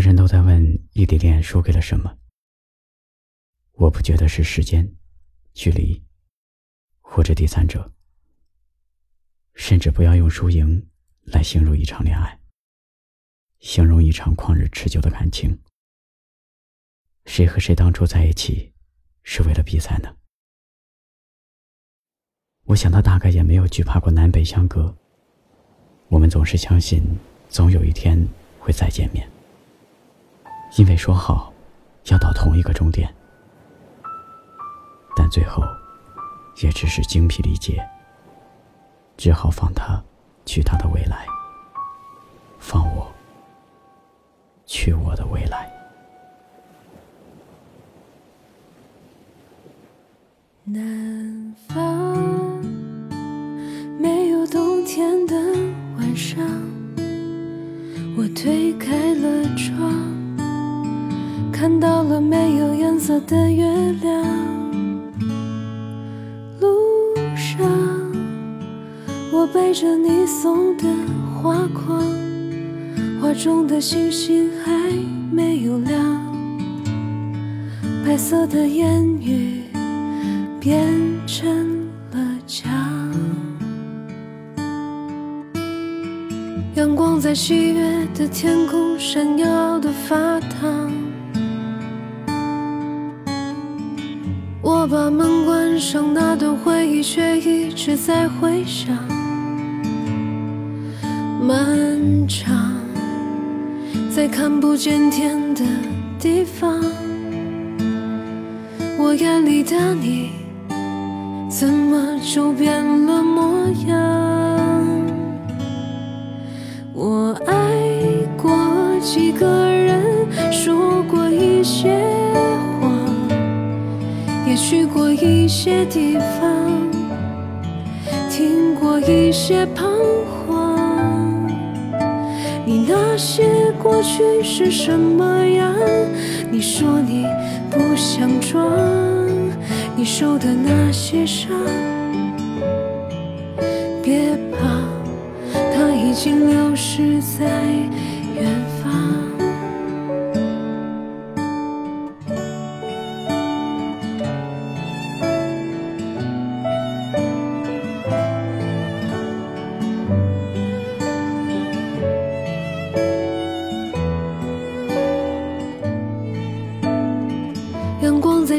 个人都在问异地恋输给了什么。我不觉得是时间、距离，或者第三者。甚至不要用输赢来形容一场恋爱，形容一场旷日持久的感情。谁和谁当初在一起，是为了比赛呢？我想他大概也没有惧怕过南北相隔。我们总是相信，总有一天会再见面，因为说好要到同一个终点。但最后，也只是精疲力竭，只好放他去他的未来，放我去我的未来。南方没有冬天的晚上，我推开了窗，看到了没有颜色的月亮。路上，我背着你送的画框，画中的星星还没有亮，白色的烟雨。变成了墙，阳光在七月的天空闪耀的发我把门关上，那段回忆却一直在回响。漫长，在看不见天的地方，我眼里的你。怎么就变了模样？些地方，听过一些彷徨。你那些过去是什么样？你说你不想装。你受的那些伤，别怕，它已经流失在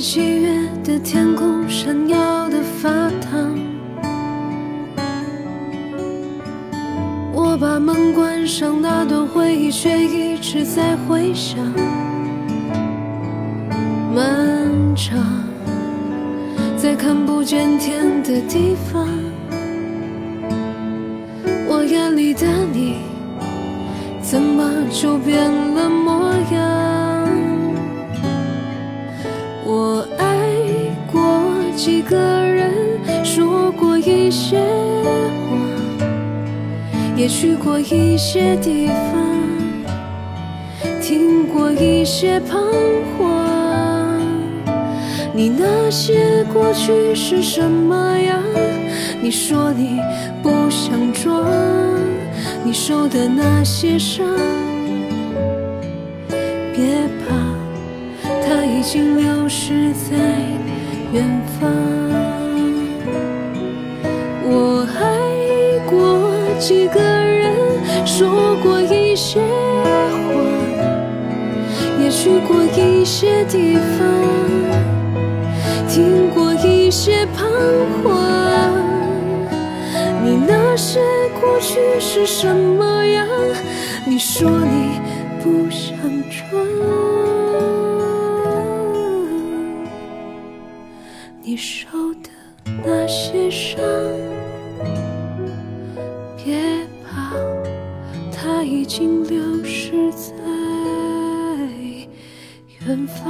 七月的天空闪耀的发烫，我把门关上，那段回忆却一直在回响。漫长，在看不见天的地方，我眼里的你，怎么就变了模样？几个人，说过一些话，也去过一些地方，听过一些彷徨。你那些过去是什么样？你说你不想装，你受的那些伤，别怕。它已经流失在远方。我爱过几个人，说过一些话，也去过一些地方，听过一些彷徨。你那些过去是什么样？你说你不想装。受的那些伤，别怕，它已经流失在远方。